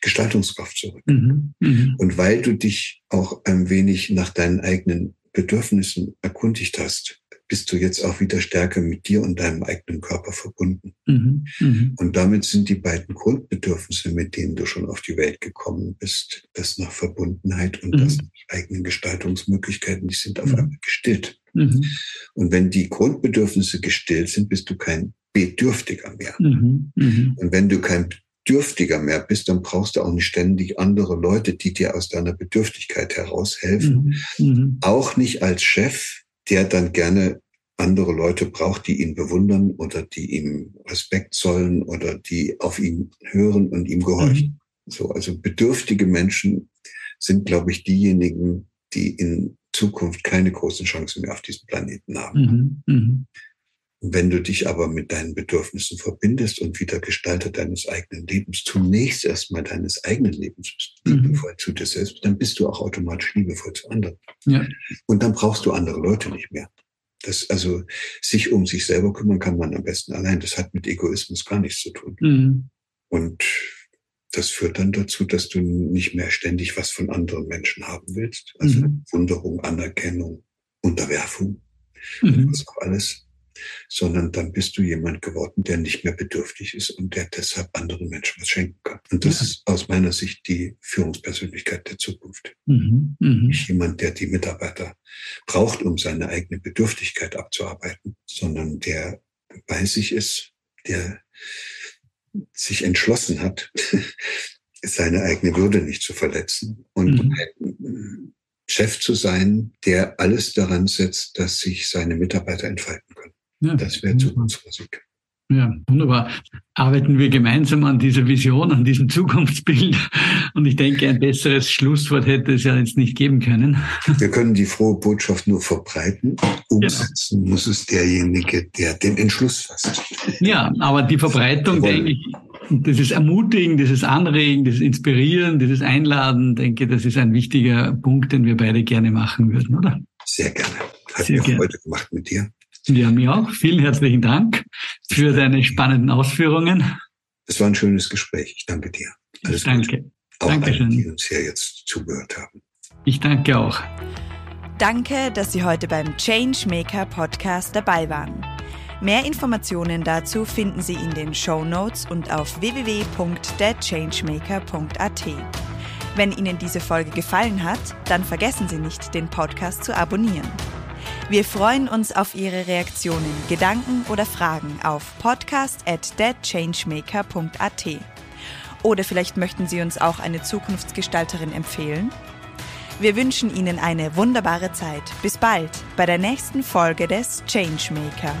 Gestaltungskraft zurück. Mhm. Mhm. Und weil du dich auch ein wenig nach deinen eigenen Bedürfnissen erkundigt hast, bist du jetzt auch wieder stärker mit dir und deinem eigenen Körper verbunden. Mhm, mh. Und damit sind die beiden Grundbedürfnisse, mit denen du schon auf die Welt gekommen bist, das nach Verbundenheit und mhm. das nach eigenen Gestaltungsmöglichkeiten, die sind auf mhm. einmal gestillt. Mhm. Und wenn die Grundbedürfnisse gestillt sind, bist du kein Bedürftiger mehr. Mhm, mh. Und wenn du kein Bedürftiger mehr bist, dann brauchst du auch nicht ständig andere Leute, die dir aus deiner Bedürftigkeit heraushelfen. Mhm. mhm. Auch nicht als Chef, der dann gerne andere Leute braucht, die ihn bewundern oder die ihm Respekt zollen oder die auf ihn hören und ihm gehorchen. Mhm. So, also bedürftige Menschen sind, glaube ich, diejenigen, die in Zukunft keine großen Chancen mehr auf diesem Planeten haben. Mhm. Wenn du dich aber mit deinen Bedürfnissen verbindest und wieder Gestalter deines eigenen Lebens, zunächst erstmal deines eigenen Lebens mhm. liebevoll zu dir selbst, dann bist du auch automatisch liebevoll zu anderen. Ja. Und dann brauchst du andere Leute nicht mehr. Das, also, sich um sich selber kümmern kann man am besten allein. Das hat mit Egoismus gar nichts zu tun. Mhm. Und das führt dann dazu, dass du nicht mehr ständig was von anderen Menschen haben willst. Also mhm. Wunderung, Anerkennung, Unterwerfung, mhm. was auch alles sondern dann bist du jemand geworden, der nicht mehr bedürftig ist und der deshalb anderen Menschen was schenken kann. Und das ja. ist aus meiner Sicht die Führungspersönlichkeit der Zukunft. Mhm, mh. Nicht jemand, der die Mitarbeiter braucht, um seine eigene Bedürftigkeit abzuarbeiten, sondern der bei sich ist, der sich entschlossen hat, seine eigene Würde nicht zu verletzen und mhm. Chef zu sein, der alles daran setzt, dass sich seine Mitarbeiter entfalten können. Ja, das wäre Zukunftsmusik.
Ja, wunderbar. Arbeiten wir gemeinsam an dieser Vision, an diesem Zukunftsbild. Und ich denke, ein besseres Schlusswort hätte es ja jetzt nicht geben können.
Wir können die frohe Botschaft nur verbreiten. Umsetzen genau. muss es derjenige, der den Entschluss fasst.
Ja, aber die Verbreitung, denke ich, dieses Ermutigen, dieses Anregen, dieses Inspirieren, dieses Einladen, denke ich, das ist ein wichtiger Punkt, den wir beide gerne machen würden, oder?
Sehr gerne. Hat Sehr mir gerne. Freude gemacht mit dir.
Ja, mir auch. Vielen herzlichen Dank für deine spannenden Ausführungen.
Es war ein schönes Gespräch. Ich danke dir.
Alles danke.
Auch Dankeschön. allen, die uns hier jetzt zugehört haben.
Ich danke auch.
Danke, dass Sie heute beim Changemaker Podcast dabei waren. Mehr Informationen dazu finden Sie in den Show Notes und auf www.thechangemaker.at. Wenn Ihnen diese Folge gefallen hat, dann vergessen Sie nicht, den Podcast zu abonnieren. Wir freuen uns auf Ihre Reaktionen, Gedanken oder Fragen auf podcast at deadchangemaker.at. Oder vielleicht möchten Sie uns auch eine Zukunftsgestalterin empfehlen? Wir wünschen Ihnen eine wunderbare Zeit. Bis bald bei der nächsten Folge des Changemaker.